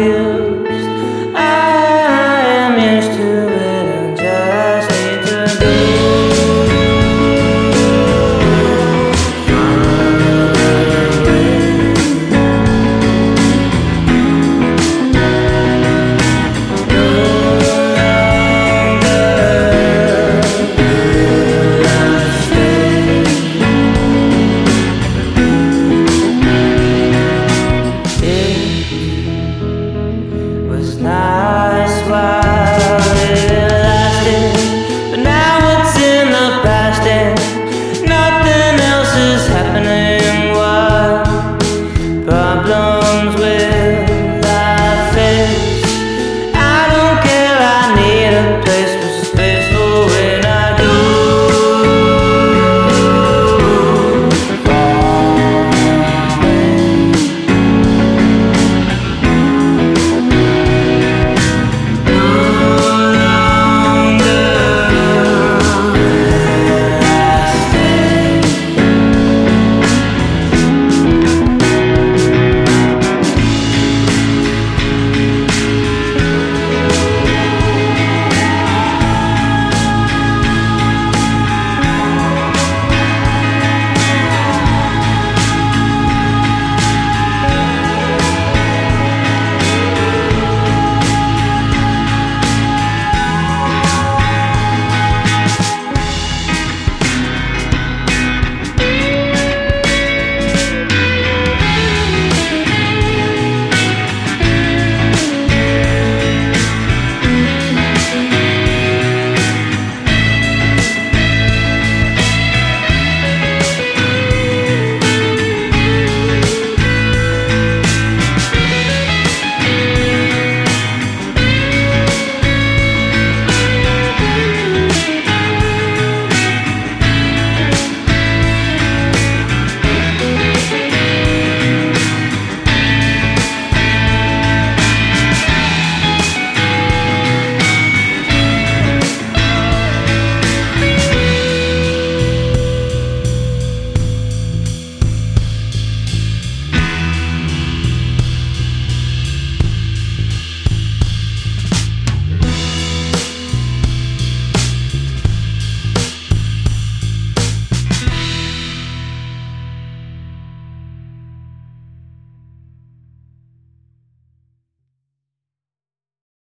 feel nas suas